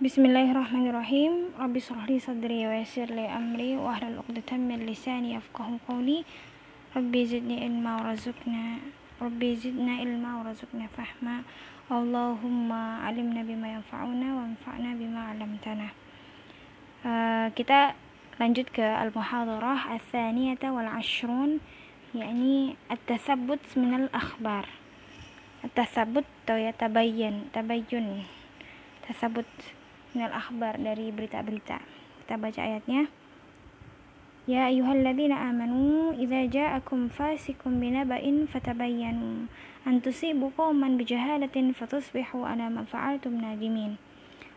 Bismillahirrahmanirrahim. Rabbi shrah li sadri wa yassir amri wa hlul 'uqdatam min lisani yafqahu qawli. Rabbi zidni ilma wa razukna. Rabbi zidna ilma wa razukna fahma. Allahumma alimna bima yanfa'una wa anfa'na bima 'allamtana. Uh, kita lanjut ke al-muhadarah al-thaniyata wal ashrun yakni at-tathabbut min al-akhbar. At-tathabbut atau ya tabayyan, tabayyun. Tathabbut minal akhbar dari berita-berita. Kita baca ayatnya. Ya ayyuhalladzina amanu idza ja'akum fasikum binaba'in fatabayyanu an tusibu qauman bijahalatin fatusbihu ala ma fa'altum nadimin.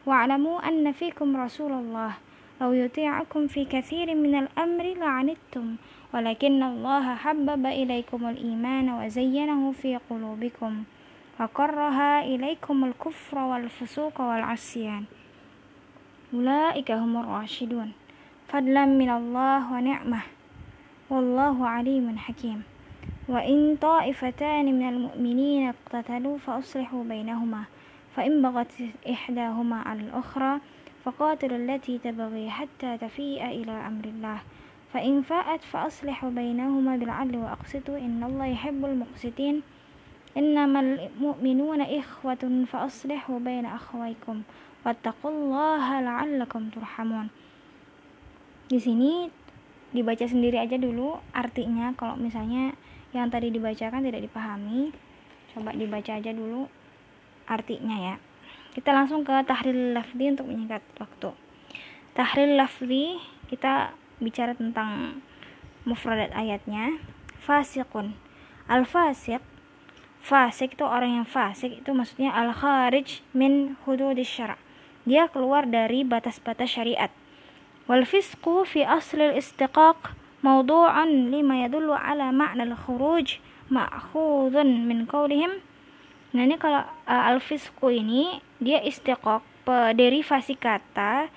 Wa'lamu anna fikum Rasulullah law yuti'akum fi katsirin minal amri la'anittum walakinna Allah habbaba ilaikumul iman wa zayyanahu fi qulubikum wa karraha ilaikumul kufra wal fusuqa wal 'asyan. Ulaika humur rasyidun fadlan minallah wa ni'mah wallahu alimun hakim wa in ta'ifatan minal mu'minina iqtatalu fa aslihu bainahuma fa in baghat ihdahuma 'ala al-ukhra faqatilu allati tabghi hatta tafi'a ila amrillah fa in fa'at fa innamal mu'minuna ikhwatun fa aslihu baina akhawaykum wattaqullaha la'allakum turhamun. Di sini dibaca sendiri aja dulu artinya kalau misalnya yang tadi dibacakan tidak dipahami, coba dibaca aja dulu artinya ya. Kita langsung ke tahlil lafzi untuk menyingkat waktu. Tahlil lafzi kita bicara tentang mufradat ayatnya. Fasiqun. Al-fasiq fasik itu orang yang fasik itu maksudnya al kharij min hududis syara' dia keluar dari batas-batas syariat. Wal fisqu fi aslil istiqaq mawdu'an lima yadullu ala ma'na al-khuruj ma'khudun min qawlihim. Nah ini kalau uh, al-fisqu ini dia istiqaq derivasi kata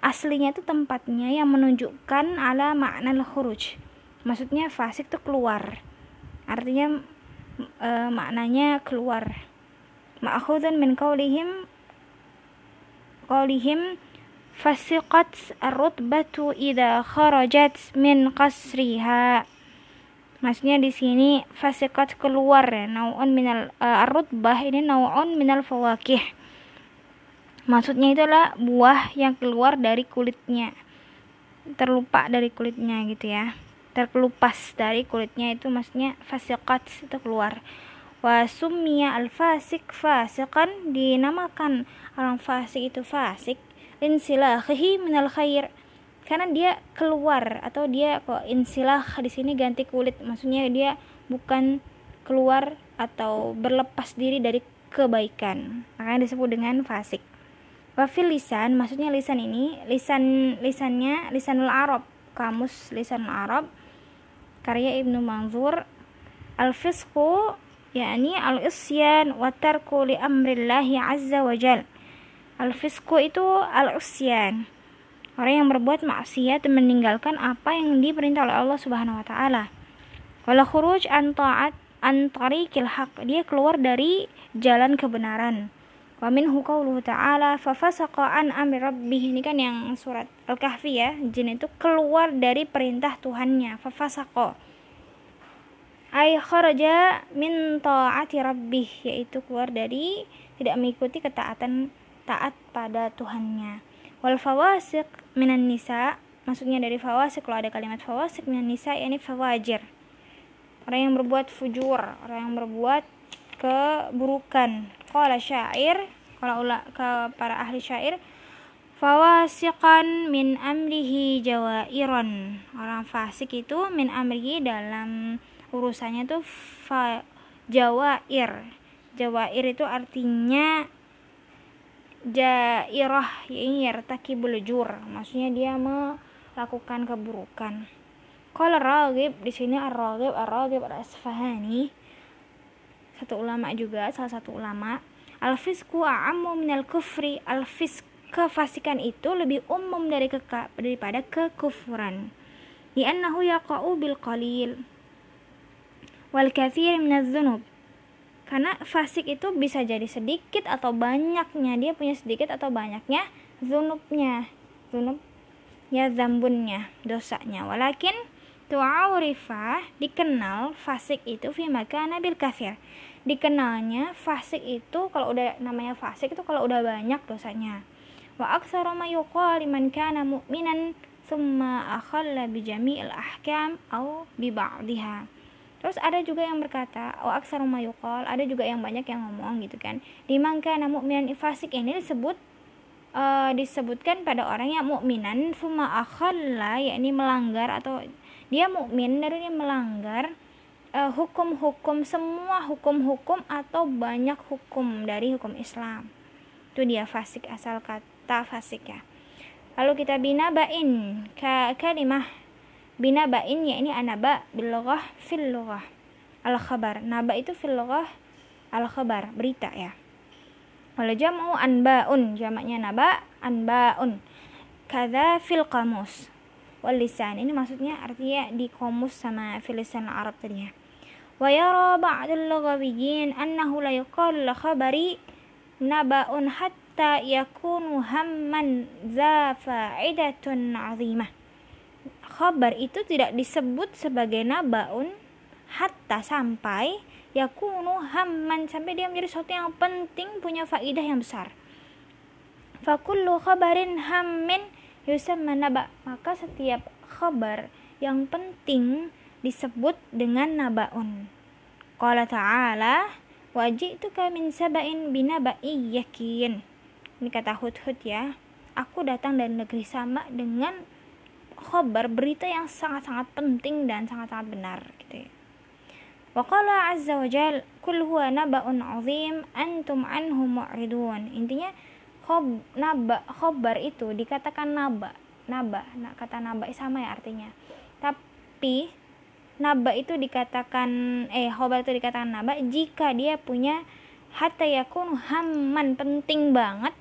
aslinya itu tempatnya yang menunjukkan ala makna al-khuruj. Maksudnya fasik itu keluar. Artinya uh, maknanya keluar. Ma'khudun min qawlihim qawlihim fasiqat ar-rutbatu idza kharajat min qasriha. Maksudnya di sini fasiqat keluar ya nau'un minal uh, ar-rutbah ini nau'un minal fawakih maksudnya itulah buah yang keluar dari kulitnya. Terlupa dari kulitnya gitu ya terkelupas dari kulitnya itu maksudnya fasiqat itu keluar. Wa summiya al fasik fasikan dinamakan orang fasik itu fasik insilahihi minal khair. Karena dia keluar atau dia kok insilah di sini ganti kulit. Maksudnya dia bukan keluar atau berlepas diri dari kebaikan. Makanya disebut dengan fasik. Wafil lisan maksudnya lisan ini lisan lisannya lisanul arab. Kamus lisanul arab karya Ibnu Manzur al-fisqu yakni al-isyan wa tarku li amrillahi azza wa jal. Al-fisku itu al-isyan. Orang yang berbuat maksiat meninggalkan apa yang diperintah oleh Allah Subhanahu wa taala. Wala khuruj an ta'at an tariqil haq. Dia keluar dari jalan kebenaran. Wa minhu ta'ala fa fasaqa an amri rabbih. Ini kan yang surat Al-Kahfi ya. Jin itu keluar dari perintah Tuhannya. Fa fasaqa ay kharaja min taati rabbih yaitu keluar dari tidak mengikuti ketaatan taat pada Tuhannya wal fawasiq minan nisa maksudnya dari fawasiq kalau ada kalimat fawasiq minan nisa ini fawajir orang yang berbuat fujur orang yang berbuat keburukan qala syair kalau ula, ke para ahli syair fawasiqan min amrihi jawairan orang fasik itu min amrihi dalam urusannya tuh fa jawair. Jawair itu artinya jairah ini yartaki belujur maksudnya dia melakukan keburukan. Kalau ragib di sini ar-ragib ar-ragib al-asfahani satu ulama juga salah satu ulama. Al-fisku a'ammu minal kufri. Al-fisk kefasikan itu lebih umum dari keka, daripada kekufuran. Li'annahu yaqa'u bil qalil. Wal kathir minaz dzunub karena fasik itu bisa jadi sedikit atau banyaknya. Dia punya sedikit atau banyaknya zunubnya. Zunub ya zambunnya dosanya. Walakin tu'aurifa dikenal fasik itu fi makana bil kafir dikenalnya fasik itu kalau udah namanya fasik itu kalau udah banyak dosanya wa aksara ma liman kana mu'minan thumma akhalla bi jami'il ahkam au bi ba'dihha Terus ada juga yang berkata, wa aksaru mayuqal, ada juga yang banyak yang ngomong gitu kan. Dimangka namu mu'minan fasik ini disebut uh, disebutkan pada orang yang mukminan summa akhalla yakni melanggar atau dia mukmin dari dia melanggar hukum-hukum uh, semua hukum-hukum atau banyak hukum dari hukum Islam. Itu dia fasik asal kata fasik ya. Lalu kita binabain ka kalimah. Bina bain ya ini anaba bil lughah fil lughah al khabar naba itu fil lughah al khabar berita ya. Wala jam'u anbaun jamaknya naba anbaun kada fil qamus wal lisan. Ini maksudnya artinya di komus sama fil lisan Arab tadi ya yara ba'dul lughawiyyin annahu la yuqal khabari naba'un hatta yakunu hamman za fa'idatun 'azimah khobar itu tidak disebut sebagai nabaun hatta sampai yakunu hamman sampai dia menjadi sesuatu yang penting punya faidah yang besar. Fakullu khabarin hammin yusamma naba. Maka setiap khabar yang penting disebut dengan nabaun qala ta'ala waji'tuka min saba'in binaba'i yakin ini kata Hud-Hud ya aku datang dari negeri sama dengan khobar berita yang sangat-sangat penting dan sangat-sangat benar gitu ya. Waqala azza wa jal kul huwa naba'un azim antum anhu mu'ridun. Intinya khob, naba khobar itu dikatakan naba. Naba, nah, kata naba sama ya artinya. Tapi naba itu dikatakan eh khobar itu dikatakan naba jika dia punya hatta yakun hamman penting banget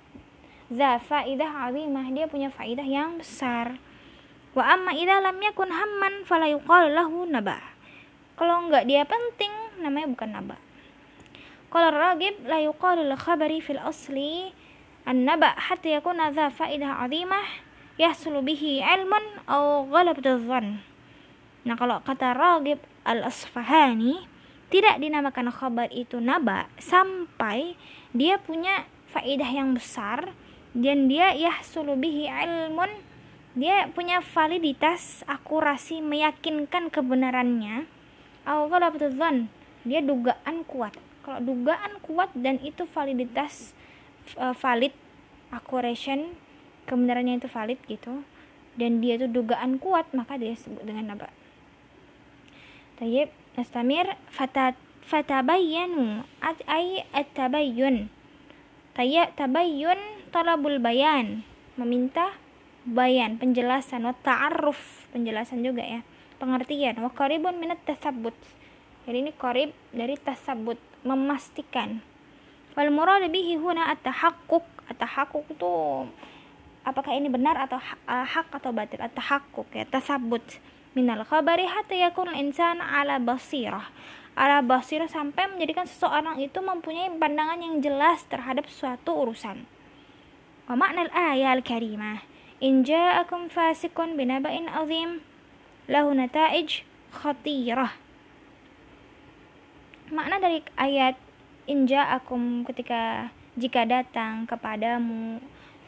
za faidah azimah dia punya faidah yang besar Wa amma idza lam yakun hamman fala yuqal lahu naba. Kalau enggak dia penting namanya bukan naba. Kalau ragib la yuqal lil khabari fil asli an-naba hatta yakuna dha faidah 'azimah yahsulu bihi 'ilmun aw ghalabat dhann. Nah, kalau kata Ragib Al-Asfahani tidak dinamakan khabar itu naba sampai dia punya faidah yang besar dan dia yahsulu bihi ilmun. Dia punya validitas akurasi meyakinkan kebenarannya. Zon dia dugaan kuat. Kalau dugaan kuat dan itu validitas uh, valid accuracy kebenarannya itu valid gitu dan dia itu dugaan kuat maka dia sebut dengan apa Tayyib nastamir fatat fatabayyanu ay at-tabayyun. Tayyib tabayyun talabul bayan. Meminta bayan penjelasan wa ta'aruf penjelasan juga ya. Pengertian wa qaribun minat tasabbut. Jadi ini qarib dari tasabbut memastikan. Wal murad bihi huna at-tahaqquq. At-tahaqquq itu apakah ini benar atau hak atau batil? At-tahaqquq ya tasabbut minal khabari hatta yakun insan ala basirah. Ala basirah sampai menjadikan seseorang itu mempunyai pandangan yang jelas terhadap suatu urusan. Wa makna al ayat al-karimah in ja'akum fasikun binaba'in azim. Lahu nata'ij khatirah. Makna dari ayat inja akum ketika jika datang kepadamu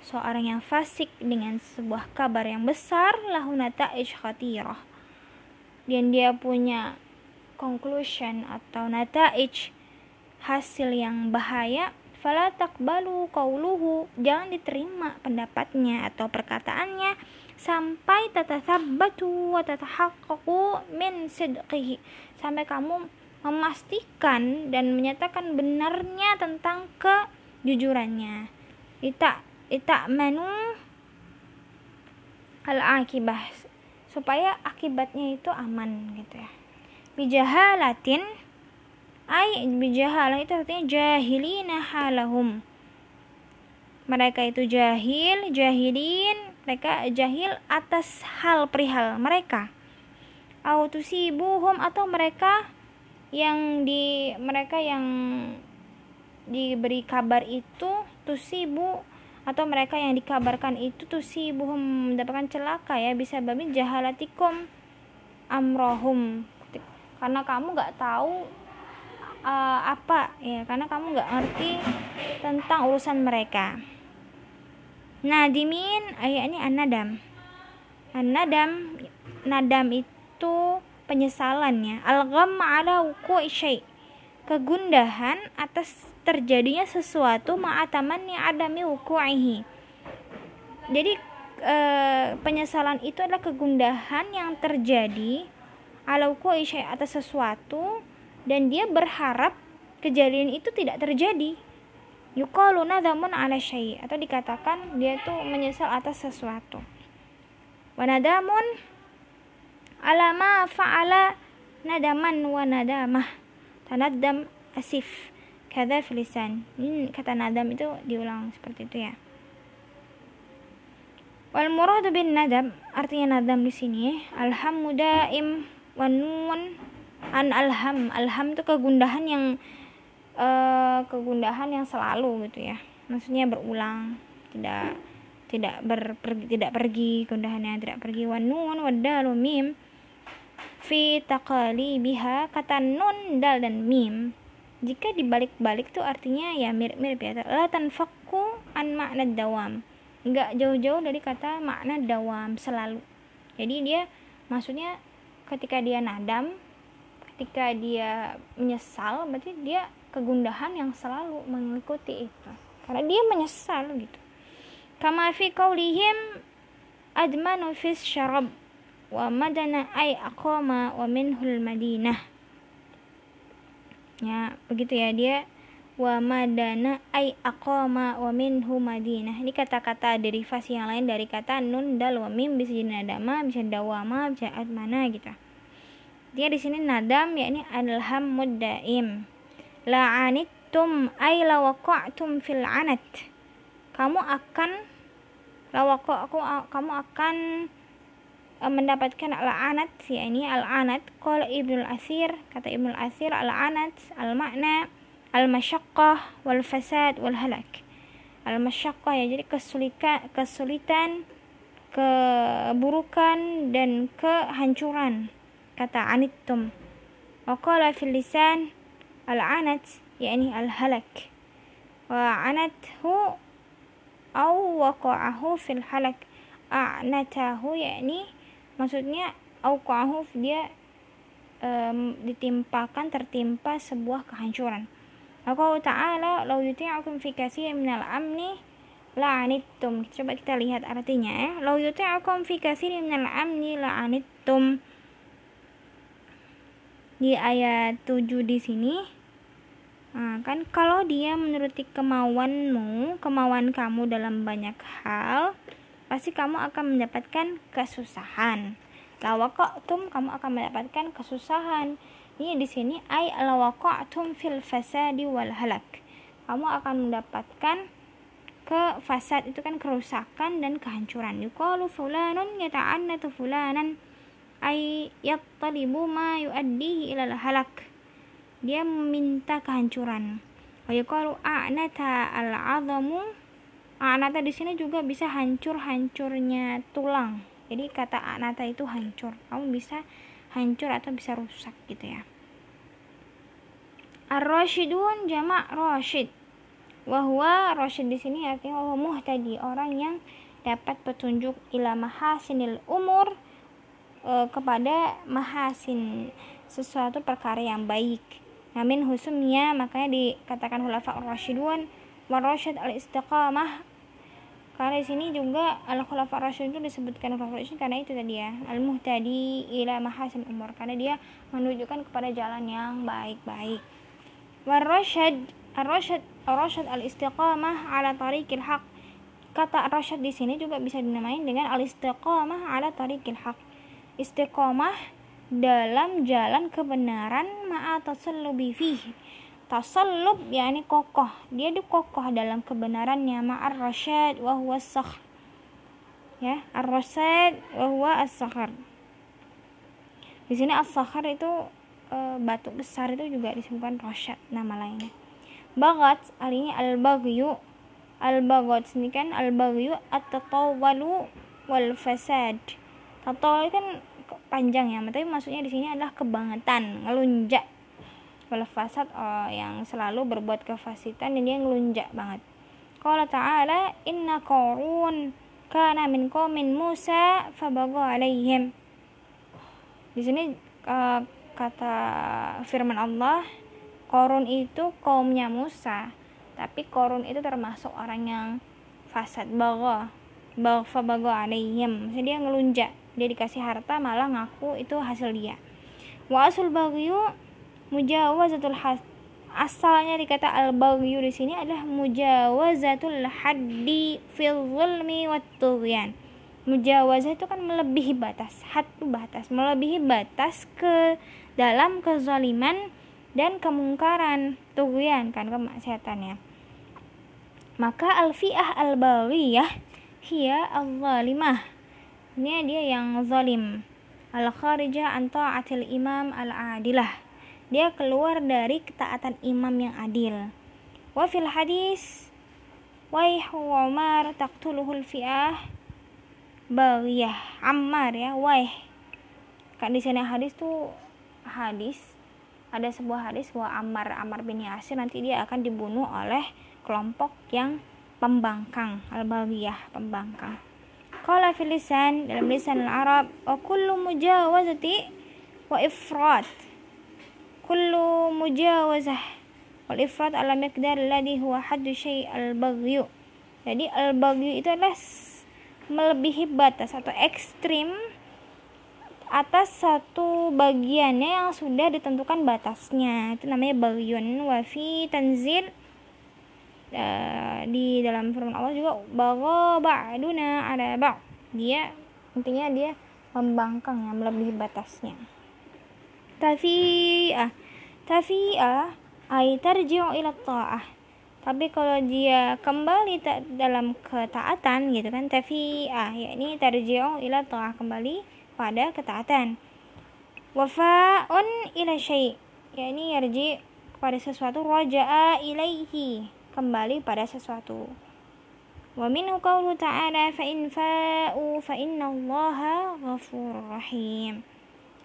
seorang yang fasik dengan sebuah kabar yang besar lahu nataij khatirah dan dia punya conclusion atau nata'ij hasil yang bahaya fala takbalu qauluhu jangan diterima pendapatnya atau perkataannya sampai tatasabbatu wa tatahaqqaqu min sidqihi. Sampai kamu memastikan dan menyatakan benarnya tentang kejujurannya. Ita ita manu al akibah supaya akibatnya itu aman gitu ya. Bijahalatin ay bijahalah itu artinya jahilina halahum. Mereka itu jahil jahilin mereka jahil atas hal perihal mereka. Autusibuhum atau mereka yang di mereka yang diberi kabar itu tusibu atau mereka yang dikabarkan itu tusibuhum mendapatkan celaka ya bisa babi jahalatikum amrohum. Karena kamu nggak tahu uh, apa ya karena kamu nggak ngerti tentang urusan mereka. Nadimin ayat ini anadam anadam nadam itu penyesalannya al-gham ala wuqu'i syai kegundahan atas terjadinya sesuatu ma'atamanni adami wuku'ihi. Jadi e, penyesalan itu adalah kegundahan yang terjadi ala syai atas sesuatu dan dia berharap kejadian itu tidak terjadi. Yuqalu nadamun ala syai atau dikatakan dia tuh menyesal atas sesuatu. Wa nadamun ala ma fa'ala nadaman wa nadamah tanaddam asif. Kada filisan ini kata nadam itu diulang seperti itu ya. Wal muradu bin nadam artinya nadam di sini. Alhamdu daim wa nun an alham. Alham itu kegundahan yang uh, kegundahan yang selalu gitu ya. Maksudnya berulang tidak tidak berpergi tidak pergi. Kegundahan yang tidak pergi. Wa nun wa dal mim fi biha kata nun dal dan mim. Jika dibalik-balik tuh artinya ya mirip-mirip ya. La tanfakku an makna dawam. Enggak jauh-jauh dari kata makna dawam selalu. Jadi dia maksudnya ketika dia nadam ketika dia menyesal berarti dia kegundahan yang selalu mengikuti itu. Karena dia menyesal gitu. Kama fi qaulihim admanu fi syarab wa madana ay aqama wa minhul madinah. Ya begitu ya dia. Wa madana ay aqama wa minhu madinah. Ini kata-kata derivasi yang lain dari kata nun dal wa mim bisa jadi nadama bisa dawama bisa admana gitu. Dia di sini nadam yakni alham muddaim. La anittum ay la waqa'tum fil anat. Kamu akan la waqa'ku kamu akan mendapatkan al-anat. Yakni al-anat. Qala Ibnu Asir. Kata Ibnu Asir al-anat al-makna al-masyaqqah wal fasad wal halak al-masyaqqah ya jadi kesulitan kesulitan keburukan dan kehancuran. Kata anittum. Wa fil lisan al-anat yakni al-halak. Wa anathu aw waqa'ahu fil halak. A'natahu yakni maksudnya auqa'ahu dia um, ditimpakan tertimpa sebuah kehancuran. Allah Ta'ala lau yuti'akum fi katsirin minal amni la'anittum. Coba kita lihat artinya ya lau yuti'akum fi katsirin minal amni la'anittum. Di ayat 7 di sini nah, kan kalau dia menuruti kemauanmu kemauan kamu dalam banyak hal pasti kamu akan mendapatkan kesusahan. Lawaqatum kamu akan mendapatkan kesusahan. Ini di sini ay lawaqatum fil fasadi wal halak. Kamu akan mendapatkan ke fasad itu kan kerusakan dan kehancuran. Yuqalu fulanun yata'annatu fulanan. Ay yattalibu ma yuaddihi ilal halak. Dia meminta kehancuran. Wa yuqalu a'nata al-'azamu a'nata di sini juga bisa hancur-hancurnya tulang. Jadi kata a'nata itu hancur. Kamu bisa hancur atau bisa rusak gitu ya. Ar-rasyidun jamak rasyid wahwa rasyid di sini artinya wahwa muhtadi. Orang yang dapat petunjuk ila mahasinil umur e, kepada mahasin sesuatu perkara yang baik. Namin husumnya makanya dikatakan hulafa rasyidun warasyid al istiqamah karena di sini juga al khulafa rasyid itu disebutkan khulafa rasyid karena itu tadi ya al muhtadi ila mahasin umur. Karena dia menunjukkan kepada jalan yang baik-baik. Warasyid ar-rasyid ar-rasyid al istiqamah ala tariqil haq. Kata rasyid di sini juga bisa dinamain dengan al istiqamah ala tariqil haq. Istiqomah dalam jalan kebenaran ma'a tasallubi fihi tasallub yakni kokoh. Dia di kokoh dalam kebenarannya. Ma'ar rasyad wa huwa sakh ya ar-rasyad wa huwa as-sakhar di sini as-sakhar itu e, batu besar itu juga disebutkan rosyad nama lainnya. Bagat artinya al bagyu al bagat ini kan al bagyu atau walu wal fasad tatawal kan panjang ya tapi maksudnya di sini adalah kebangetan ngelunjak wal fasad oh, yang selalu berbuat kefasitan dan dia ngelunjak banget Qala ta'ala inna qarun kana min qaumin Musa fabagha alaihim. Di sini uh, kata firman Allah, Korun itu kaumnya Musa, tapi Korun itu termasuk orang yang fasad baga fabagha alaihim. Maksudnya dia ngelunjak, dia dikasih harta malah ngaku itu hasil dia. Wa asul baghyu mujawazatul has asalnya dikata al-baghyu di sini adalah mujawazatul haddi fil zulmi wat tughyan. Mujawazah itu kan melebihi batas, had itu batas, melebihi batas ke dalam kezaliman dan kemungkaran, tughyan kan kemaksiatannya. Maka al-fi'ah al-baghiyah hiya al-zalimah. Ini dia yang zalim. Al-kharijah an ta'atil imam al-adilah dia keluar dari ketaatan imam yang adil. Wa fil hadis waihu Umar taqtuluhul fi'ah. Baghiyah Ammar ya waih kan di sini hadis tuh hadis ada sebuah hadis bahwa Ammar Ammar bin Yasir nanti dia akan dibunuh oleh kelompok yang pembangkang al-baghiyah pembangkang. Qala fil lisan dalam lisan al-Arab wa kullu mujawazati wa ifrat kullu mujawazah wal ifrat ala miqdar alladhi huwa haddu syai' al baghyu. Jadi al baghyu itu adalah melebihi batas atau ekstrim atas satu bagiannya yang sudah ditentukan batasnya. Itu namanya bagyun wa fi tanzil. Uh, di dalam firman Allah juga bagha ba'duna ada ba' dia intinya dia membangkang ya melebihi batasnya. Tafi'ah tafi'ah ay tarji'u ila ta'ah. Tapi kalau dia kembali tak dalam ketaatan gitu kan tafi'ah yakni tarji'u ila ta'ah kembali pada ketaatan. Wafa'un ila syai' yakni yarji pada sesuatu raja'a ilaihi kembali pada sesuatu. Wa minhu qawlu ta'ala fa in fa'u fa inna allaha ghafurur rahim.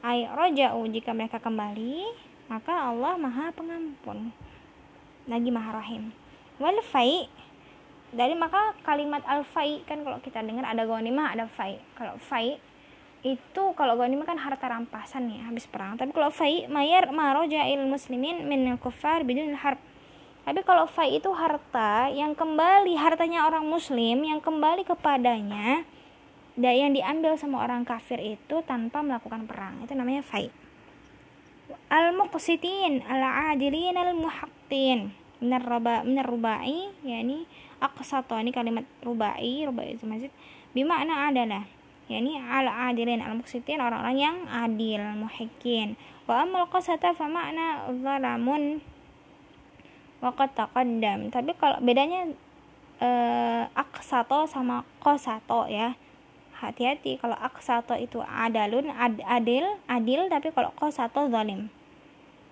Ay roja'u jika mereka kembali maka Allah maha pengampun. Lagi maha rahim. Wal fai dari maka kalimat al fai kan kalau kita dengar ada ghanimah ada fai. Kalau fai itu kalau ghanimah kan harta rampasan ya habis perang. Tapi kalau fai mayar maroja'il muslimin min kufar bidun harb. Tapi kalau fai itu harta yang kembali hartanya orang muslim yang kembali kepadanya dan yang diambil sama orang kafir itu tanpa melakukan perang. Itu namanya fai adilin al muhaqqin minar raba minar rubai yakni aqsata ini kalimat rubai rubai itu masjid. Bimakna adalah yakni al adilin al muqsitin orang-orang yang adil muhaqin wa amal qasata fa makna zalamun. Waqad taqaddam. Tapi kalau bedanya eh, sama kosato ya hati-hati kalau aksato itu adalun ad, adil adil tapi kalau kosato zalim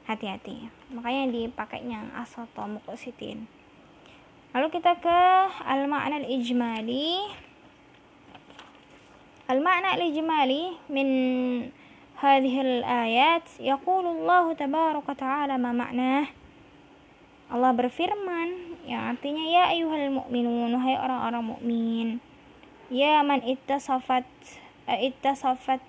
hati-hati makanya dipakainya asato muqsitin lalu kita ke al makna al ijmali al makna al ijmali min هذه الآيات يقول الله تبارك وتعالى ما معناه Allah berfirman yang artinya ya ayuhal mu'minun wahai orang-orang mukmin ya man ittasafat eh, ittasafat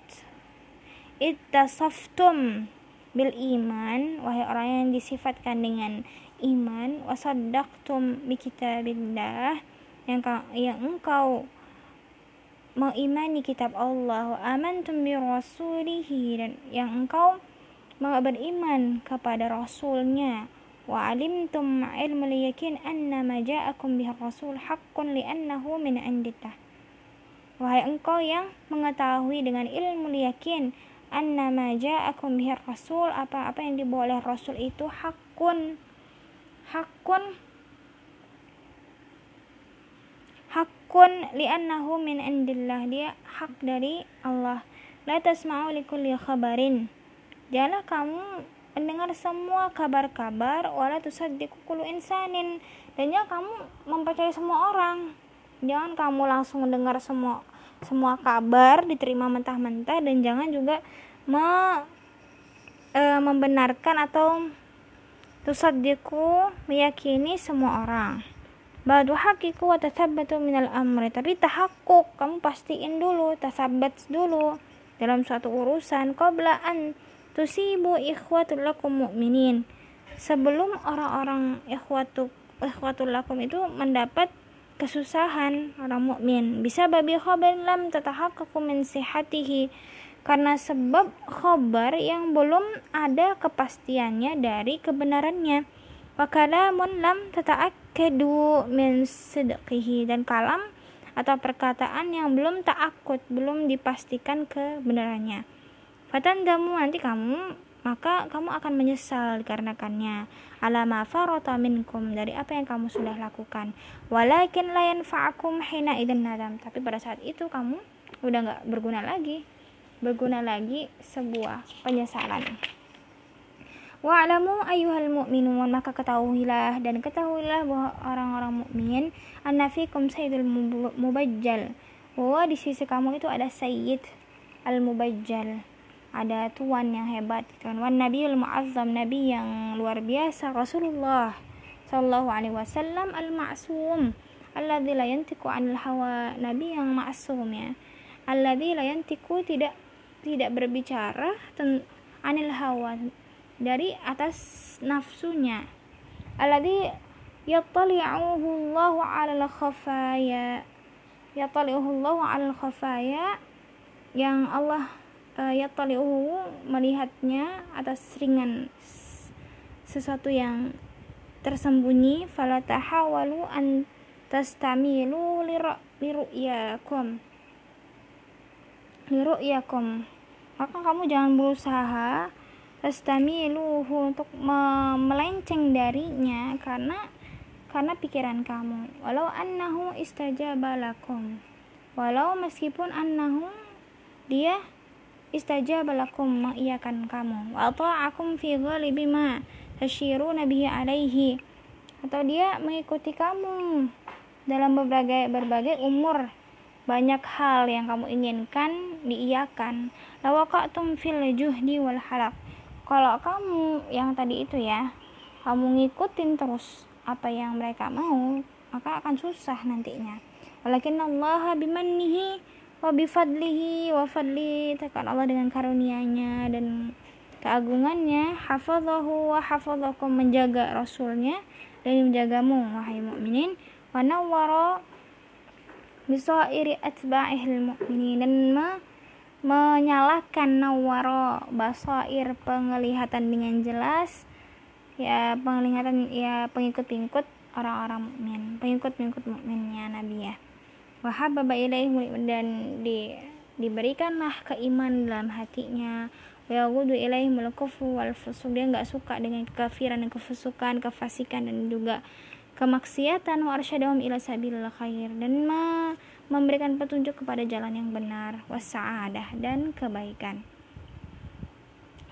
ittasaftum bil iman wahai orang yang disifatkan dengan iman. wasaddaqtum bi kitabillah yang yang engkau mengimani kitab Allah. wa amantum bi rasulihi dan yang engkau beriman kepada rasulnya. wa alimtum ilmul yakin anna ma ja'akum bihi rasul haqqun li'annahu min indillah Wahai engkau yang mengetahui dengan ilmu yakin anna ma ja'akum bihi rasul apa-apa yang dibawa oleh rasul itu hakun. Hakun. Hakun li'annahu min indillah. Dia hak dari Allah. La tasma'u likulli khabarin. Janganlah kamu mendengar semua kabar-kabar wala tusaddiqu kullu insanin. Dan jangan kamu mempercayai semua orang. Jangan kamu langsung mendengar semua semua kabar diterima mentah-mentah dan jangan juga me, e, membenarkan atau tusaddiqu meyakini semua orang. Ba'du hakiku wa tathabbatu minal amri. Tapi tahakkuk kamu pastiin dulu tasabbat dulu. Dalam suatu urusan qabla an tusibu ikhwatul lakum mu'minin. Sebelum orang-orang ikhwatu ikhwatul lakum itu mendapat kesusahan orang mukmin. Bisa babi khabar lam tatahaqqaqu min sihatihi karena sebab khabar yang belum ada kepastiannya dari kebenarannya. Wa kalamun lam tata'akkadu min sidqihi. Dan kalam atau perkataan yang belum ta'akut belum dipastikan kebenarannya. Fatandamu nanti kamu maka kamu akan menyesal dikarenakannya. Alama farata minkum dari apa yang kamu sudah lakukan. Walakin la yanfa'akum hina idan nadam. Tapi pada saat itu kamu udah nggak berguna lagi. Berguna lagi sebuah penyesalan. Wa'lamu ayyuhal mu'minun. Maka ketahuilah dan ketahuilah bahwa orang-orang mukmin annafikum sayyidul mubajjal. Bahwa di sisi kamu itu ada sayyid al-mubajjal ada tuan yang hebat gitu kan. Wan nabiyul muazzam nabi yang luar biasa Rasulullah sallallahu alaihi wasallam al ma'sum alladzi la yantiqu anil hawa. Nabi yang ma'sum ya. Alladzi la yantiqu tidak tidak berbicara anil hawa dari atas nafsunya. Alladzi yattali'uhu Allah 'ala al-khafaya yattali'uhu Allah 'ala al-khafaya yang Allah uh, eh, yatali'uhu melihatnya atas ringan sesuatu yang tersembunyi. Fala tahawalu an tastamilu liru'yakum liru'yakum maka kamu jangan berusaha tastamiluhu untuk me melenceng darinya karena karena pikiran kamu. Walau annahu istajaba lakum. Walau meskipun annahu dia istajaba lakum mengiyakan kamu. Wa ta'akum fi ghalibi ma tasyiruna bihi alaihi. Atau dia mengikuti kamu dalam berbagai berbagai umur. Banyak hal yang kamu inginkan diiyakan. Lawaqatum fil juhdi wal halak kalau kamu yang tadi itu ya kamu ngikutin terus apa yang mereka mau maka akan susah nantinya. Walakin Allah bimannihi wa bifadlihi wa fadli tekan Allah dengan karunia-Nya dan keagungannya. Hafadhahu wa hafadhakum menjaga rasulnya dan menjagamu wahai mukminin. Wa nawwara bisairi atba'ihil mu'minin dan me menyalakan nawwara basair penglihatan dengan jelas. Ya penglihatan ya pengikut-pengikut orang-orang mukmin pengikut-pengikut mukminnya Nabi ya wahababa ilaihim dan di, diberikanlah keiman dalam hatinya. Yagudu ilaihim al-kufru wal fusuq dia nggak suka dengan kekafiran dan kefusukan kefasikan dan juga kemaksiatan. Wa arsyadahum ila sabilil khair. Dan ma memberikan petunjuk kepada jalan yang benar. Wasa'adah dan kebaikan.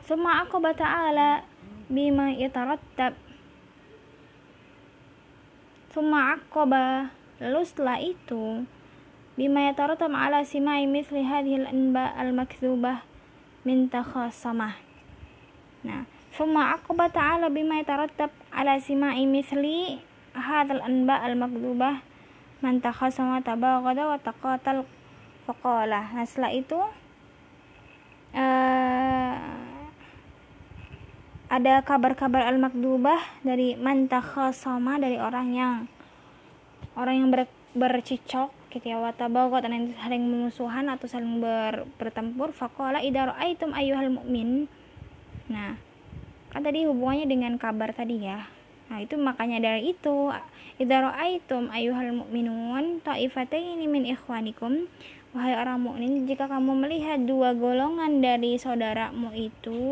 Suma aku ta'ala bima yatarattab. Suma aqaba lalu setelah itu bima yataratam ala simai mithli hadhil anba al-makthubah min takhasamah. Nah thumma aqba ta'ala bima yatarattab ala simai mithli hadhal anba al-makthubah man takhasama tabaghada wa taqatal faqala. Nah setelah itu uh, ada kabar-kabar al-makdubah dari man takhasama dari orang yang orang yang ber, bercicok gitu ya watabagot dan saling memusuhan atau saling ber, bertempur fakola idaro aitum ayuhal mukmin nah kan tadi hubungannya dengan kabar tadi ya. Nah itu makanya dari itu idaro aitum ayuhal mukminun taifataini min ikhwanikum. Wahai orang mukmin jika kamu melihat dua golongan dari saudaramu itu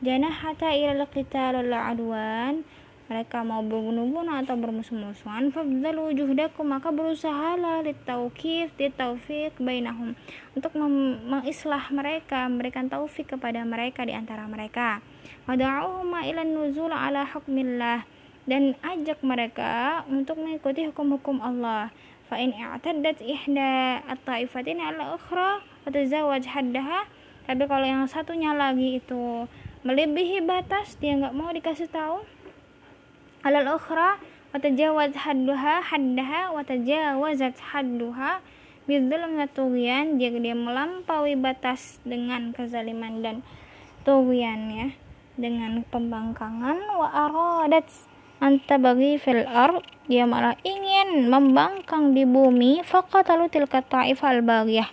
janah hatta ilal qitalul adwan mereka mau berbunuh-bunuh atau bermusuh-musuhan fabdalu juhdakum maka berusahalah litaukif litaufik bainahum. Untuk mengislah mereka memberikan taufik kepada mereka di antara mereka. Wada'uhuma ila nuzul ala hukmillah. Dan ajak mereka untuk mengikuti hukum-hukum Allah. Fa in i'taddat ihda at-taifatin ala ukhra wa tazawwaj haddaha. Tapi kalau yang satunya lagi itu melebihi batas dia nggak mau dikasih tahu alal ukhra wa tajawaz hadduha haddaha wa tajawazat hadduha bidzulm tughyan jika dia melampaui batas dengan kezaliman dan tughyan ya dengan pembangkangan. wa aradat anta bagi fil ard dia malah ingin membangkang di bumi. faqatalu tilka ta'ifal baghiyah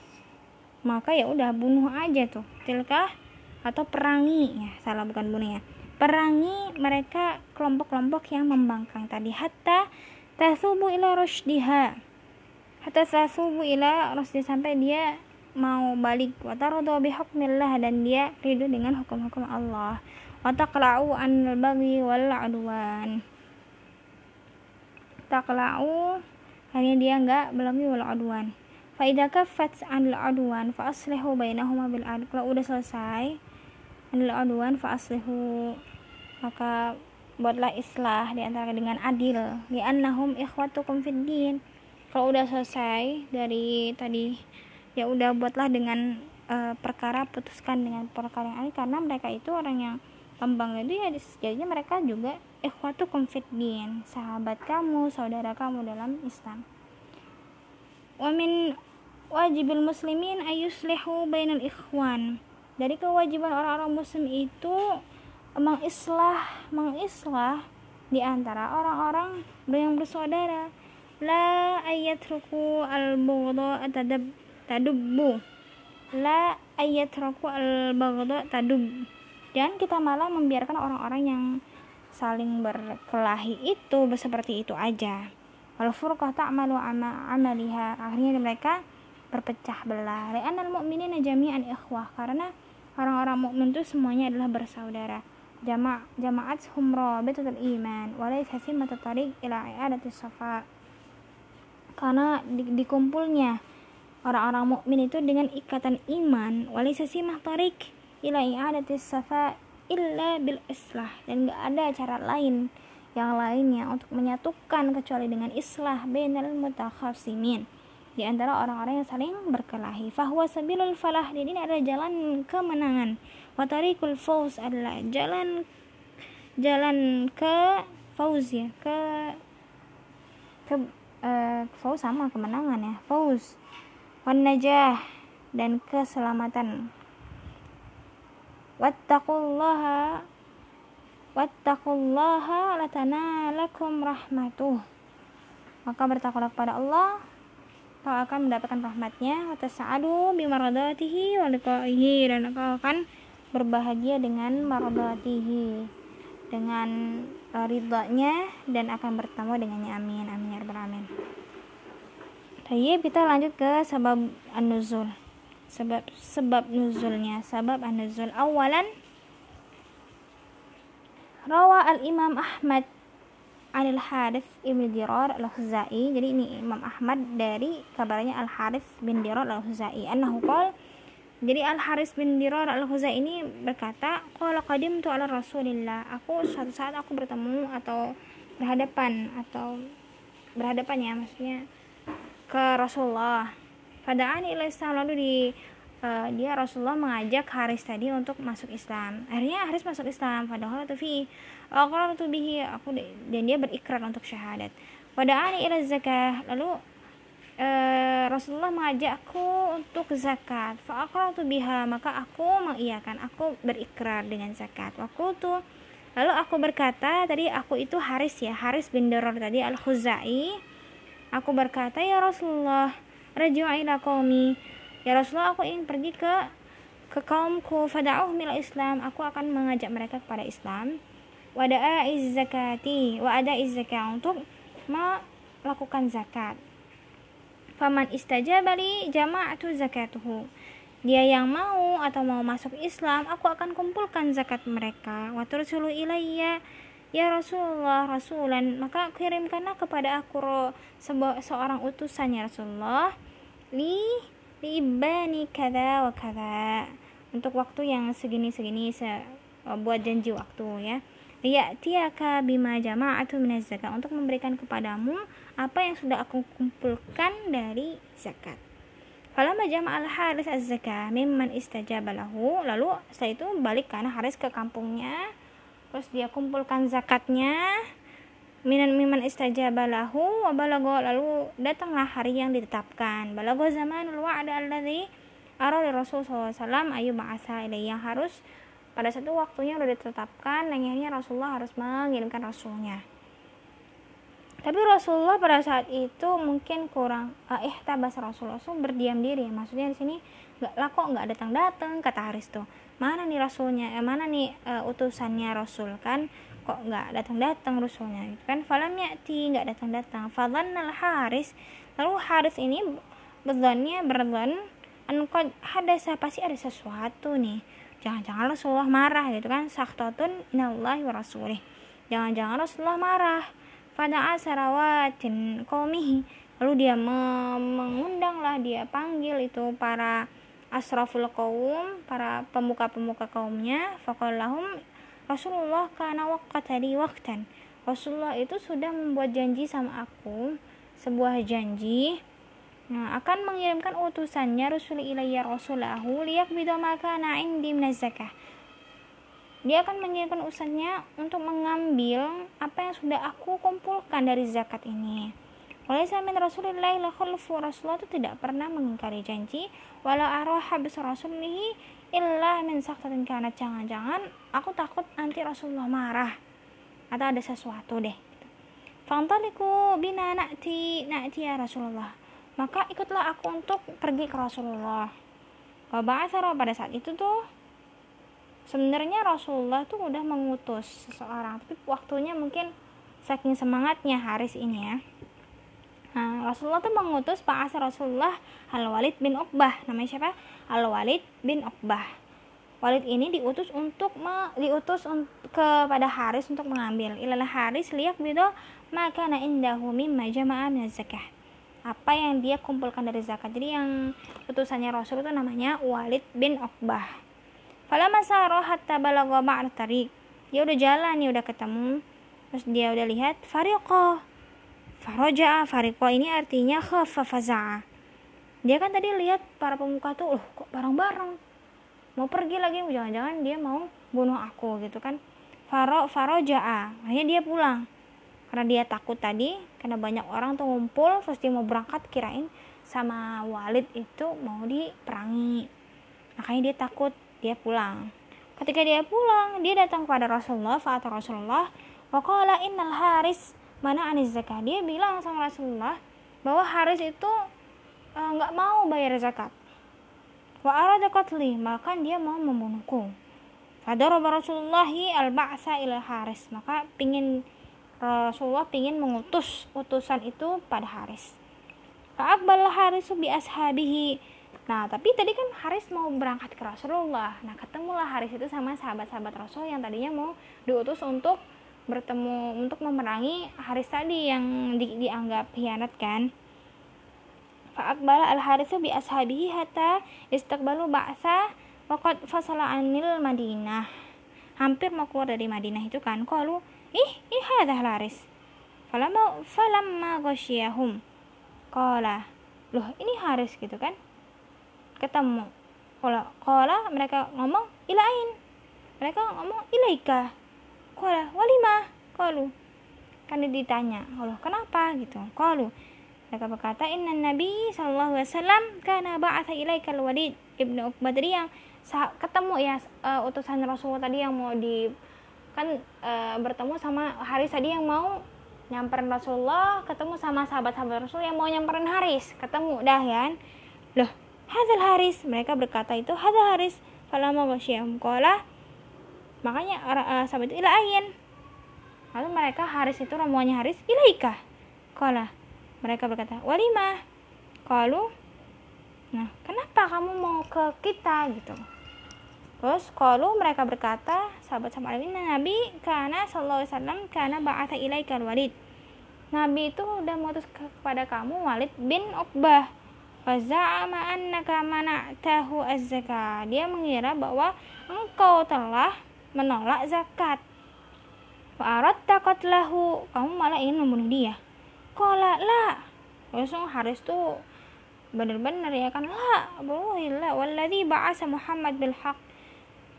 maka ya udah bunuh aja tuh. tilka atau perangi. Ya salah bukan bunuh ya perangi mereka kelompok-kelompok yang membangkang tadi. Hatta tasubu ila rusdiha hatta tasubu ila rusdi sampai dia mau balik. Wa taradu bihukmillah dan dia ridho dengan hukum-hukum Allah. Wa taqla'u an baghi wal adwan taqla'u hanya dia enggak belum wal adwan fa idza kaffat an adwan fa aslihu bainahuma bil adl. Kalau udah selesai an adwan fa aslihu maka buatlah islah di antara dengan adil. Di annahum ikhwatukum fid din. Kalau udah selesai dari tadi ya udah buatlah dengan uh, perkara putuskan dengan perkara yang adil karena mereka itu orang yang pembangga itu ya jadinya mereka juga ikhwatukum fid sahabat kamu saudara kamu dalam Islam. Wa min wajibil muslimin ayuslihu bainal ikhwan. Dari kewajiban orang-orang muslim itu mengislah mengislah di antara orang-orang yang bersaudara. La ayatruku al bughdha tadab tadubbu. La ayatruku al bughdha tadub. Dan kita malah membiarkan orang-orang yang saling berkelahi itu seperti itu aja. Wal furqah ta'malu ama amaliha. Akhirnya mereka berpecah belah. Li'anal mu'minina jami'an ikhwah. Karena orang-orang mukmin itu semuanya adalah bersaudara humra betul iman walaysa simmat tariq ila i'adati safa karena di, dikumpulnya orang-orang mukmin itu dengan ikatan iman walaysa simmat tariq ila i'adati safa illa bil islah dan gak ada cara lain yang lainnya untuk menyatukan kecuali dengan islah bainal mutakhasimin di antara orang-orang yang saling berkelahi. Fahuwa sabilul falah. Jadi ini adalah jalan kemenangan. Wa tariqul fauz adalah jalan jalan ke fauz ya, ke ke uh, fauz sama kemenangan ya. Fauz. Wan najah dan keselamatan. Wattaqullaha wattaqullaha latanalakum rahmatuh. Maka bertakwalah kepada Allah kau akan mendapatkan rahmatnya atas sa'adu bimaradatihi wa dan kau akan berbahagia dengan maradatihi dengan uh, ridhanya dan akan bertemu dengannya. Amin amin ya rabbal alamin. Kita lanjut ke sebab an-nuzul. Sebab sebab nuzulnya sebab an-nuzul awalan. Rawa al-imam Ahmad Anil Harith ibn Dirar al-Khuzai. Jadi ini Imam Ahmad dari kabarnya Al Harith bin Dirar al-Khuzai. Annahu qol jadi Al Harith bin Dirar al-Khuzai ini berkata qala qadimtu ala Rasulillah. Aku suatu saat aku bertemu atau berhadapan atau berhadapan ya maksudnya ke Rasulullah. Fada'ani ila Islam lalu di uh, dia Rasulullah mengajak Haris tadi untuk masuk Islam. Akhirnya Haris masuk Islam. Padahal itu fi aqrartu bihi. Aku dan dia berikrar untuk syahadat. Wada'ani ila zakah lalu e, Rasulullah mengajakku untuk zakat. Fa aqrartu biha maka aku mengiyakan aku berikrar dengan zakat. Waktu itu lalu aku berkata tadi aku itu Haris ya Haris bin Daror tadi al Khuzai aku berkata ya Rasulullah raju'a ila qaumi ya Rasulullah aku ingin pergi ke ke kaumku fada'uh mila Islam. Aku akan mengajak mereka kepada Islam. Wada'a zakati wa ada zakat untuk melakukan zakat faman istajabali jama'atu zakatuhu. Dia yang mau atau mau masuk Islam aku akan kumpulkan zakat mereka. Wa tursulu ilayya ya Rasulullah rasulan. Maka kirimkanlah kepada aku seorang utusan ya Rasulullah. Li li ibani kada wa kada untuk waktu yang segini segini se buat janji waktu ya ya'tiyaka bima jama'atu minaz zakat untuk memberikan kepadamu apa yang sudah aku kumpulkan dari zakat Falamma jama'al Haris az-zakah mimman istajaba lahu. Lalu setelah itu balik karena Haris ke kampungnya. Terus dia kumpulkan zakatnya. Minan mimman istajaba lahu wa balago lalu datanglah hari yang ditetapkan. Balago zamanul wa'da alladhi arada Rasul SAW ayu ba'asa yang harus pada satu waktunya sudah ditetapkan dan akhirnya Rasulullah harus mengirimkan rasulnya. Tapi Rasulullah pada saat itu mungkin kurang uh, eh tabas Rasulullah so, berdiam diri. Maksudnya di sini nggak lah kok nggak datang datang kata Haris tuh. Mana nih rasulnya? Eh, mana nih uh, utusannya Rasul kan? Kok nggak datang datang rasulnya? Gitu kan. Falam yati nggak datang datang al Haris. Lalu Haris ini berzonnya berzon anu ada siapa sih ada sesuatu nih jangan-jangan Rasulullah marah gitu kan? Saktatun inallahi wa rasulih. Jangan-jangan Rasulullah marah. Pada asarawatin qaumihi lalu dia mengundanglah dia panggil itu para asraful kaum para pemuka-pemuka kaumnya. Faqallahum Rasulullah kana waqatari waqtan. Rasulullah itu sudah membuat janji sama aku sebuah janji nah, akan mengirimkan utusannya Rasul ilayya rasulahu liyak maka indi minaz zakah dia akan mengirimkan usannya untuk mengambil apa yang sudah aku kumpulkan dari zakat ini. Oleh min Rasulullah la khulfu Rasulullah itu tidak pernah mengingkari janji walau arah habis Rasulihi illa min saktatin karena jangan-jangan aku takut nanti Rasulullah marah atau ada sesuatu deh. Fantaliku bina na'ti na'ti ya Rasulullah. Maka ikutlah aku untuk pergi ke Rasulullah. Wa pada saat itu tuh sebenarnya Rasulullah tuh udah mengutus seseorang tapi waktunya mungkin saking semangatnya Haris ini ya. Nah, Rasulullah tuh mengutus Pak Asar Rasulullah Al Walid bin Uqbah. Namanya siapa? Al Walid bin Uqbah. Walid ini diutus untuk me, diutus un, kepada Haris untuk mengambil. Ilalah Haris lihat bido maka na indahu mimma jama'a zakah apa yang dia kumpulkan dari zakat jadi yang utusannya Rasul itu namanya Walid bin Uqbah Falamma saro hatta balagha ba'd tariq. Dia udah jalan nih, udah ketemu. Terus dia udah lihat fariqo. Faroja'a fariqo ini artinya khafa. Dia kan tadi lihat para pemuka tuh, loh kok bareng-bareng. Mau pergi lagi, jangan-jangan dia mau bunuh aku gitu kan. Faro faroja'a. Akhirnya dia pulang. Karena dia takut tadi, karena banyak orang tuh ngumpul, terus dia mau berangkat kirain sama Walid itu mau diperangi. Makanya dia takut dia pulang. Ketika dia pulang, dia datang kepada Rasulullah, atau Rasulullah, waqala innal haris mana anis zakat. Dia bilang sama Rasulullah bahwa Haris itu e, nggak uh, mau bayar zakat. Wa arada qatli, maka dia mau membunuhku. Fadaraba Rasulullahi al-ba'sa ila Haris. Maka pingin Rasulullah pingin mengutus utusan itu pada Haris. Fa'aqbal Harisu bi ashabihi Nah, tapi tadi kan Haris mau berangkat ke Rasulullah. Nah, ketemulah Haris itu sama sahabat-sahabat Rasul yang tadinya mau diutus untuk bertemu untuk memerangi Haris tadi yang di, dianggap hianat kan. Fa'akbala al-Harisu bi ashabihi hatta istaqbalu ba'sa waqad fasala anil Madinah. Hampir mau keluar dari Madinah itu kan. Qalu, "Ih, ih hadah Haris." Falamma falamma ghasyiyahum. Qala, "Loh, ini Haris gitu kan?" ketemu. kalau kalau mereka ngomong ilain mereka ngomong ilaika kalau walima kalau kan ditanya. kalau kenapa? gitu. kalau mereka berkata inna nabi sallallahu alaihi wasallam kana ba'atha ilaika walid ibnu uqbah tadi yang ketemu ya uh, utusan rasulullah tadi yang mau di kan uh, bertemu sama Haris tadi yang mau nyamperin Rasulullah ketemu sama sahabat-sahabat Rasul yang mau nyamperin Haris. Ketemu dah ya loh Hadal Haris. Mereka berkata itu Hadal Haris. Mau ghasyahum qala. Makanya uh, sahabat itu ilahin lalu mereka Haris itu rombongannya Haris ilaika. Qala. Mereka berkata walima kalau nah kenapa kamu mau ke kita? Gitu terus kalau mereka berkata sahabat sahabat ini Nabi karena sallallahu alaihi wasallam karena ba'atha ilaika walid. Nabi itu udah mengutus kepada kamu Walid bin Uqbah. Faza'ama annaka mana'tahu az-zakah. Dia mengira bahwa engkau telah menolak zakat. Wa takot lahu kamu malah ingin membunuh dia. Kola lah langsung Haris tuh bener-bener ya kan lah lah walladhi ba'asa Muhammad bil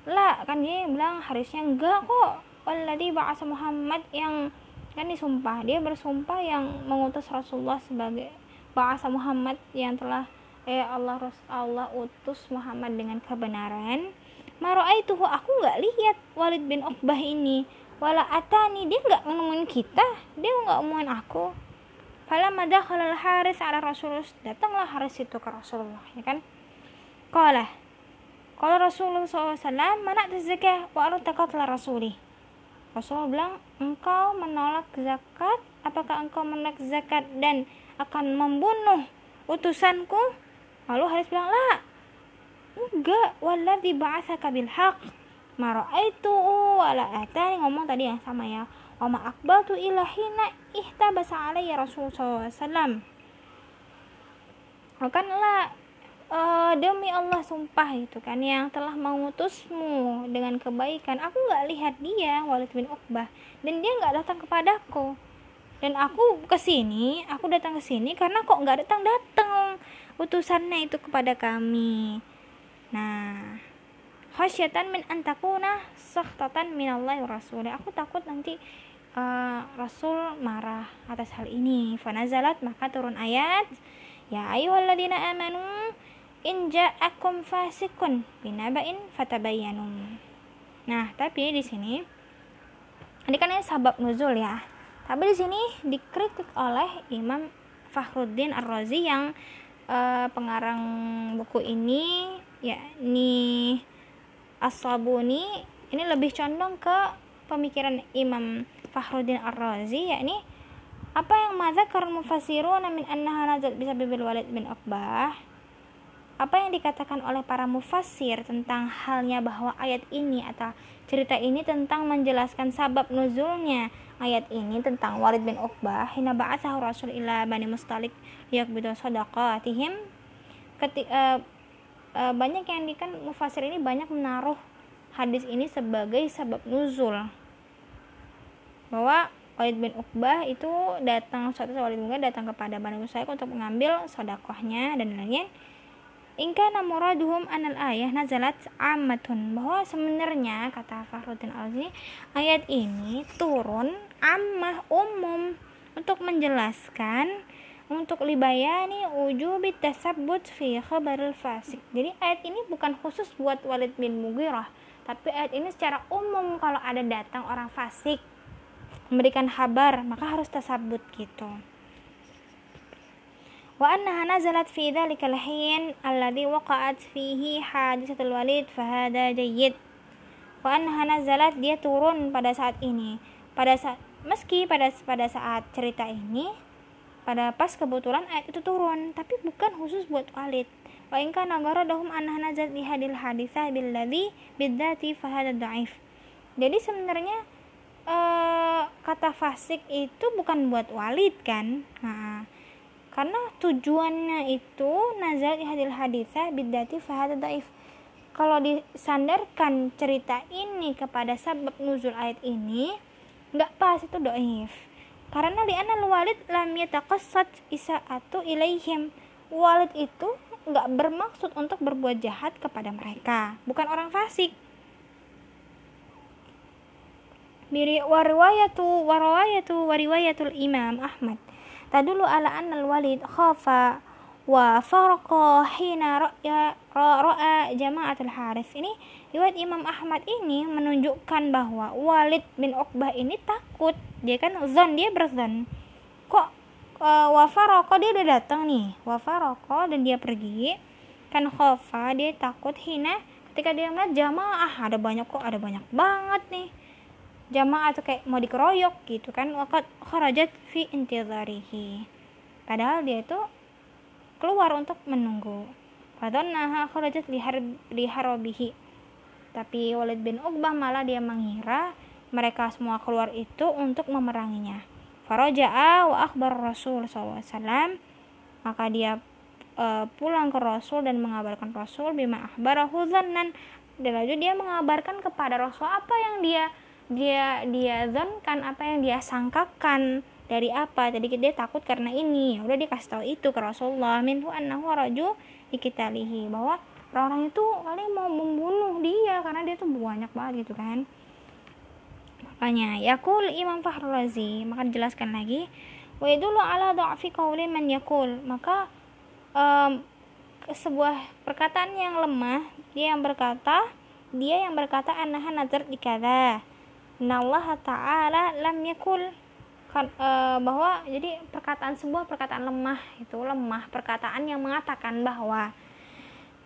lah kan dia bilang Harisnya enggak kok. Walladhi ba'asa Muhammad yang kan disumpah. Dia bersumpah yang mengutus Rasulullah sebagai ba'asa Muhammad yang telah eh Allah Allah utus Muhammad dengan kebenaran. Itu aku nggak lihat Walid bin Uqbah ini. Wala atani dia nggak nemuin kita. Dia nggak ngomongin aku. Fala madakhala al-Haris ala Rasulullah datanglah Haris itu ke Rasulullah ya kan? Qala Qala Rasulullah SAW mana zakah? Wa arata qatla rasuli Rasulullah bilang engkau menolak zakat? Apakah engkau menolak zakat dan akan membunuh utusanku? Lalu Haris bilang lah enggak. Walladzi ba'atsaka bil haq ra'aitu wala atani ngomong tadi yang sama ya. Wa ma aqbaltu ila hina ihtabasa alayya rasul sallallahu Bukanlah uh, demi Allah sumpah itu kan yang telah mengutusmu dengan kebaikan. Aku nggak lihat dia Walid bin Uqbah dan dia nggak datang kepadaku. Dan aku ke sini aku datang ke sini karena kok nggak datang datang utusannya itu kepada kami. Nah khasyatan min antakuna sakhtatan min Allah rasul aku takut nanti uh, rasul marah atas hal ini. Fanazalat maka turun ayat ya ayyuhalladzina amanu in ja'akum fasikun binaba'in fatabayyanum nah tapi di sini ini kan ini sabab nuzul ya. Tapi di sini dikritik oleh Imam Fakhruddin Ar-Razi yang uh, pengarang buku ini yakni As-Sabuni ini lebih condong ke pemikiran Imam Fakhruddin Ar-Razi yakni apa yang madzakar mufassiruna min annaha nazat bisa bibil Walid bin Uqbah apa yang dikatakan oleh para mufassir tentang halnya bahwa ayat ini atau cerita ini tentang menjelaskan sabab nuzulnya? Ayat ini tentang Walid bin Uqbah hina ba'athahu Rasul ila Bani Mustalik liyaqbidu sadaqatihim. Ketika uh, uh, banyak yang dikan mufasir ini banyak menaruh hadis ini sebagai sabab nuzul. Bahwa Walid bin Uqbah itu datang suatu Walid bin Uqbah datang kepada Bani Mustalik untuk mengambil sodakohnya dan lainnya Ingka namuraduhum anal ayah nazalat amatun bahwa sebenarnya kata Fakhruddin Alzi ayat ini turun ammah umum untuk menjelaskan untuk libayani ujubi tasabbut fi khabaril fasik. Jadi ayat ini bukan khusus buat Walid bin Mughirah, tapi ayat ini secara umum kalau ada datang orang fasik memberikan kabar maka harus tasabbut gitu nazalat fi dhalikal hin alladhi waqa'at fihi hadisatul walid fahada jayyid wa annaha nazalat dia turun pada saat ini. pada saat meski pada pada saat cerita ini pada pas kebetulan ayat itu turun tapi bukan khusus buat Walid. Wa in kana gharadahum annaha nazalat li hadil hadisah billadhi bidzati fahada dhaif jadi sebenarnya uh, kata fasik itu bukan buat Walid kan? Nah, karena tujuannya itu nazar hadil hadisah bidati fahad daif kalau disandarkan cerita ini kepada sabab nuzul ayat ini nggak pas itu doif karena di anal walid lam yataqassad atau ilaihim. Walid itu nggak bermaksud untuk berbuat jahat kepada mereka. Bukan orang fasik. Biri warwayatu warwayatu wariwayatul Imam Ahmad tadulu ala anna al-walid khafa wa farqa hina ra'a jama'atul haris ini riwayat Imam Ahmad ini menunjukkan bahwa Walid bin Uqbah ini takut. Dia kan zon dia berzon kok uh, wa farqa dia udah datang nih. Wa farqa dan dia pergi. Kan khafa dia takut. Hina ketika dia melihat jamaah ada banyak kok ada banyak banget nih jamaah atau kayak mau dikeroyok gitu kan wakat kharajat fi intizarihi. Padahal dia itu keluar untuk menunggu. Naha kharajat li harobihi. Tapi Walid bin Uqbah malah dia mengira mereka semua keluar itu untuk memeranginya. Faraja'a wa akhbar Rasul SAW maka dia uh, pulang ke Rasul dan mengabarkan Rasul bima akhbarahu zannan. Dan lalu dia mengabarkan kepada Rasul apa yang dia dia dia zonkan apa yang dia sangkakan. Dari apa? Jadi dia takut karena ini. Ya udah dikasih tahu itu ke Rasulullah. Minhu annahu raju dikitalihi bahwa orang-orang itu kali mau membunuh dia karena dia tuh banyak banget gitu kan. Makanya yakul Imam Fahrul Razi maka dijelaskan lagi wa idulu ala dha'fi qawli man yakul maka um, sebuah perkataan yang lemah dia yang berkata dia yang berkata anaha nazar dikada Allah ta'ala lam yakul. Kan, e, bahwa jadi perkataan sebuah perkataan lemah itu lemah perkataan yang mengatakan bahwa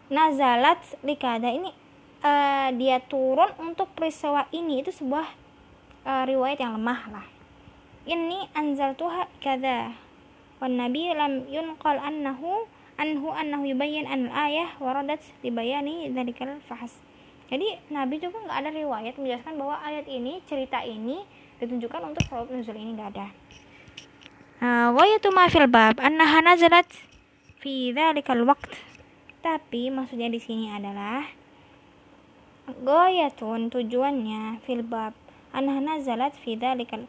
nazalat likada ini e, dia turun untuk peristiwa ini itu sebuah e, riwayat yang lemah lah. Ini anzal tuha kada. Wan nabi lam yunqal annahu anhu annahu yubayyin an ayah waradat dibayani dzalikal fahas jadi Nabi juga nggak ada riwayat menjelaskan bahwa ayat ini cerita ini ditunjukkan untuk sebab nuzul ini nggak ada. Ah, wa yatu ma fil bab annaha nazalat fi dzalikal waqt. Tapi maksudnya di sini adalah goyatun tujuannya fil bab annaha nazalat fi dzalikal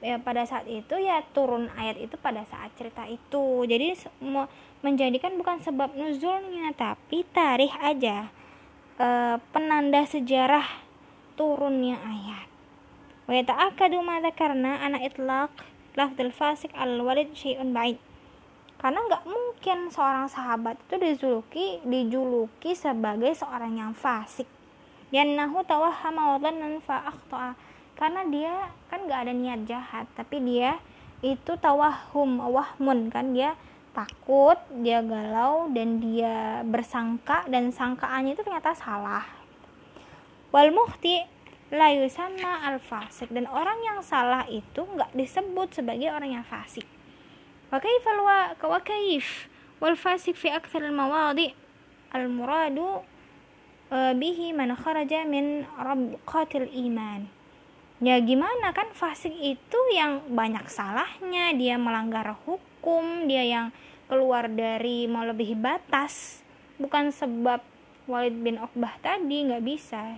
ya, pada saat itu ya turun ayat itu pada saat cerita itu. Jadi menjadikan bukan sebab nuzulnya tapi tarikh aja uh, penanda sejarah turunnya ayat. Wa yata'akkadu ma karena anak itlaq lafdul fasik al walid syai'un ba'id. Karena nggak mungkin seorang sahabat itu dijuluki dijuluki sebagai seorang yang fasik. nahu tawahhama wa dhannan fa Karena dia kan nggak ada niat jahat, tapi dia itu tawahum wahmun kan dia takut, dia galau dan dia bersangka dan sangkaannya itu ternyata salah. Wal muhti la yusamma al fasik dan orang yang salah itu nggak disebut sebagai orang yang fasik. Wa kaifal wa wa kaif wal fasik fi aktsar al mawadi al muradu uh, bihi man kharaja min rabqatil iman. Ya gimana kan fasik itu yang banyak salahnya, dia melanggar hukum, dia yang keluar dari melebihi batas. Bukan sebab Walid bin Uqbah tadi nggak bisa.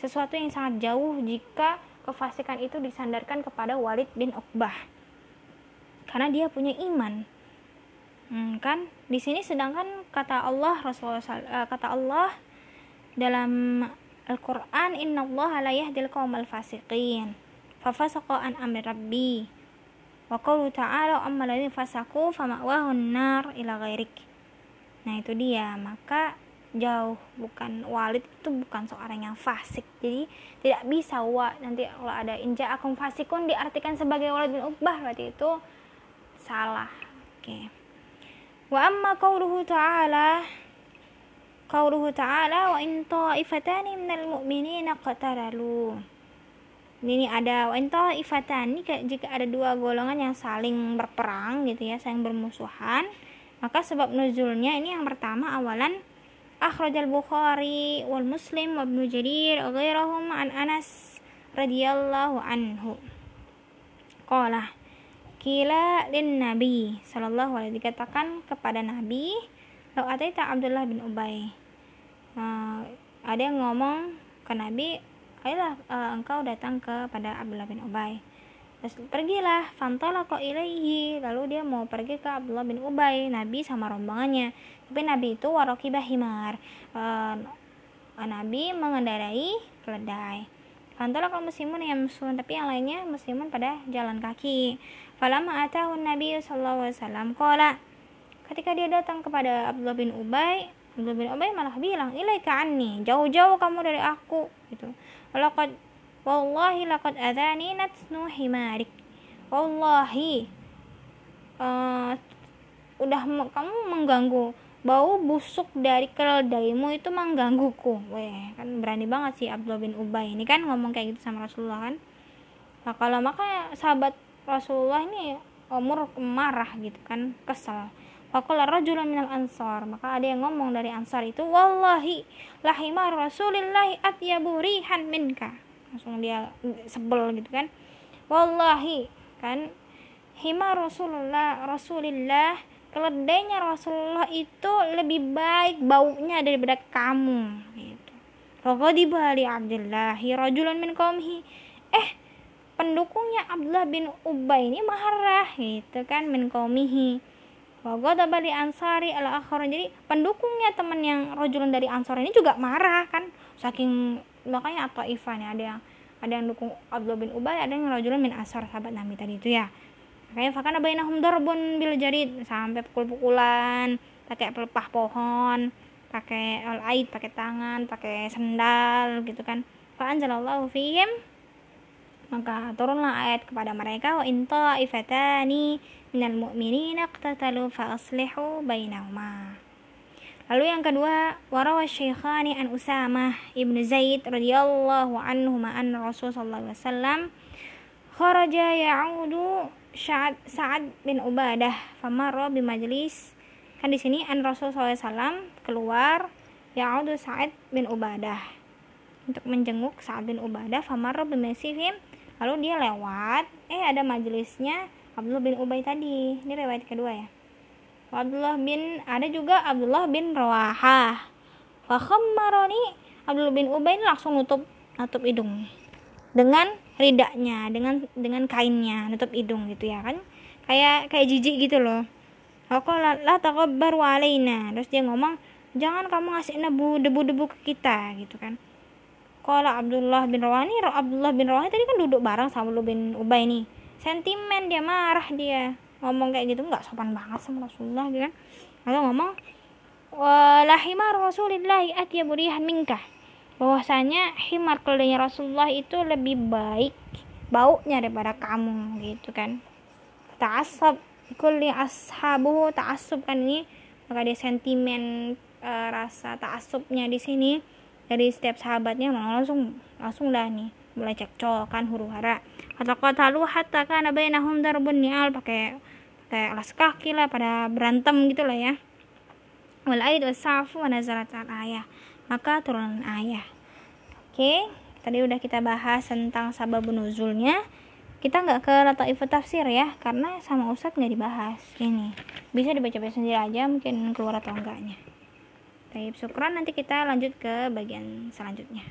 Sesuatu yang sangat jauh jika kefasikan itu disandarkan kepada Walid bin Uqbah. Karena dia punya iman. Hmm, kan? Di sini sedangkan kata Allah Rasulullah uh, kata Allah dalam Al-Quran Inna Allah la yahdil qawmal fasiqin fafasaqa an wa ta'ala amma ladzi fasaku fama'wahun nar ila ghairik. Nah itu dia. Maka jauh bukan walid itu bukan seorang yang fasik. Jadi tidak bisa wa nanti kalau ada inja akum fasikun diartikan sebagai walid bin ubah berarti itu salah. Oke. Wa amma qawluhu ta'ala qawluhu ta'ala wa in ta'ifatani minal mu'minina qataralu ini ada wanto ifatan ini jika ada dua golongan yang saling berperang gitu ya saling bermusuhan maka sebab nuzulnya ini yang pertama awalan akhrajal bukhari wal muslim wa ibnu jarir ghairahum an anas radhiyallahu anhu. Qala kila lin nabi sallallahu alaihi dikatakan kepada nabi lo ataita abdullah bin ubay. Uh, ada yang ngomong ke nabi ayolah uh, engkau datang kepada Abdullah bin Ubay. Terus pergilah fantola kok ilaihi. Lalu dia mau pergi ke Abdullah bin Ubay Nabi sama rombongannya. Tapi Nabi itu waroki bahimar uh, Nabi mengendarai keledai. Fantola kalau muslimun yang muslim tapi yang lainnya muslimun pada jalan kaki. Falama atahun Nabi sallallahu alaihi ketika dia datang kepada Abdullah bin Ubay Abdullah bin Ubay malah bilang ilaika anni jauh-jauh kamu dari aku gitu Walaqad wallahi laqad adani natnu himarik. Wallahi uh, udah kamu mengganggu bau busuk dari keledaimu itu menggangguku. Weh, kan berani banget sih Abdullah bin Ubay ini kan ngomong kayak gitu sama Rasulullah kan. Nah, kalau maka sahabat Rasulullah ini umur marah gitu kan, kesel. Faqala rajulun minal ansar. Maka ada yang ngomong dari ansar itu, "Wallahi lahimar Rasulillahi atyabu rihan minka." Langsung dia sebel gitu kan. Wallahi kan himar Rasulullah Rasulillah keledainya Rasulullah itu lebih baik baunya daripada kamu gitu. Faghadiba li Abdillahi rajulan min qaumihi. Eh, pendukungnya Abdullah bin Ubay ini marah gitu kan min qaumihi. Faghadiba li Ansari al akhar. Jadi pendukungnya teman yang rajulan dari Ansar ini juga marah kan. Saking makanya atau Ivan ya ada yang ada yang dukung Abdullah bin Ubay, ada yang rajulan min Ansar sahabat Nabi tadi itu ya. Makanya fakana bainahum darbun bil jarid sampai pukul-pukulan, pakai pelepah pohon pakai all aid pakai tangan pakai sendal gitu kan fa anzalallahu fihim maka turunlah ayat kepada mereka wa in ta'ifatani minal mu'minina qtatalu fa aslihu bainahuma. Lalu yang kedua, warawa syaikhani an Usamah ibnu Zaid radhiyallahu anhu an Rasul sallallahu alaihi wasallam kharaja ya'udu Sa'ad, Sa'ad bin Ubadah famarra bi majlis. Kan di sini an Rasul SAW keluar ya'udu Sa'ad bin Ubadah. Untuk menjenguk Sa'ad bin Ubadah famarra bimasihim lalu dia lewat eh ada majelisnya Abdullah bin Ubay tadi ini riwayat kedua ya Abdullah bin ada juga Abdullah bin Rawahah Fakhammaroni Abdullah bin Ubay langsung nutup nutup hidung dengan ridaknya dengan dengan kainnya nutup hidung gitu ya kan kayak kayak jijik gitu loh Aku la takabbaru alaina. Terus dia ngomong, jangan kamu ngasih nebu debu-debu ke kita gitu kan. Kalau Abdullah bin Rawani, Abdullah bin Rawani tadi kan duduk bareng sama Abdullah bin Ubay nih. Sentimen dia marah dia. Ngomong kayak gitu nggak sopan banget sama Rasulullah gitu kan. Lalu ngomong, Walah himar Rasulillah atyabu rihan minkah. Bahwasanya himar keledainya Rasulullah itu lebih baik baunya daripada kamu gitu kan. Ta'asab kulli ashabu ta'assub kan ini maka dia sentimen e, rasa ta'assubnya di sini dari setiap sahabatnya langsung langsung dah nih mulai cekcok kan huru hara. Kata kata lu hatta kana bainahum darbun ni'al pakai pakai alas kaki lah pada berantem gitu lah ya. Wal aid wasafu wa nazarat al ayah. Maka turun ayah. Oke tadi udah kita bahas tentang sababun nuzulnya. Kita nggak ke Lataifut Tafsir ya karena sama Ustadz nggak dibahas. Ini bisa dibaca-baca sendiri aja mungkin keluar atau enggaknya. Baik, syukuran nanti kita lanjut ke bagian selanjutnya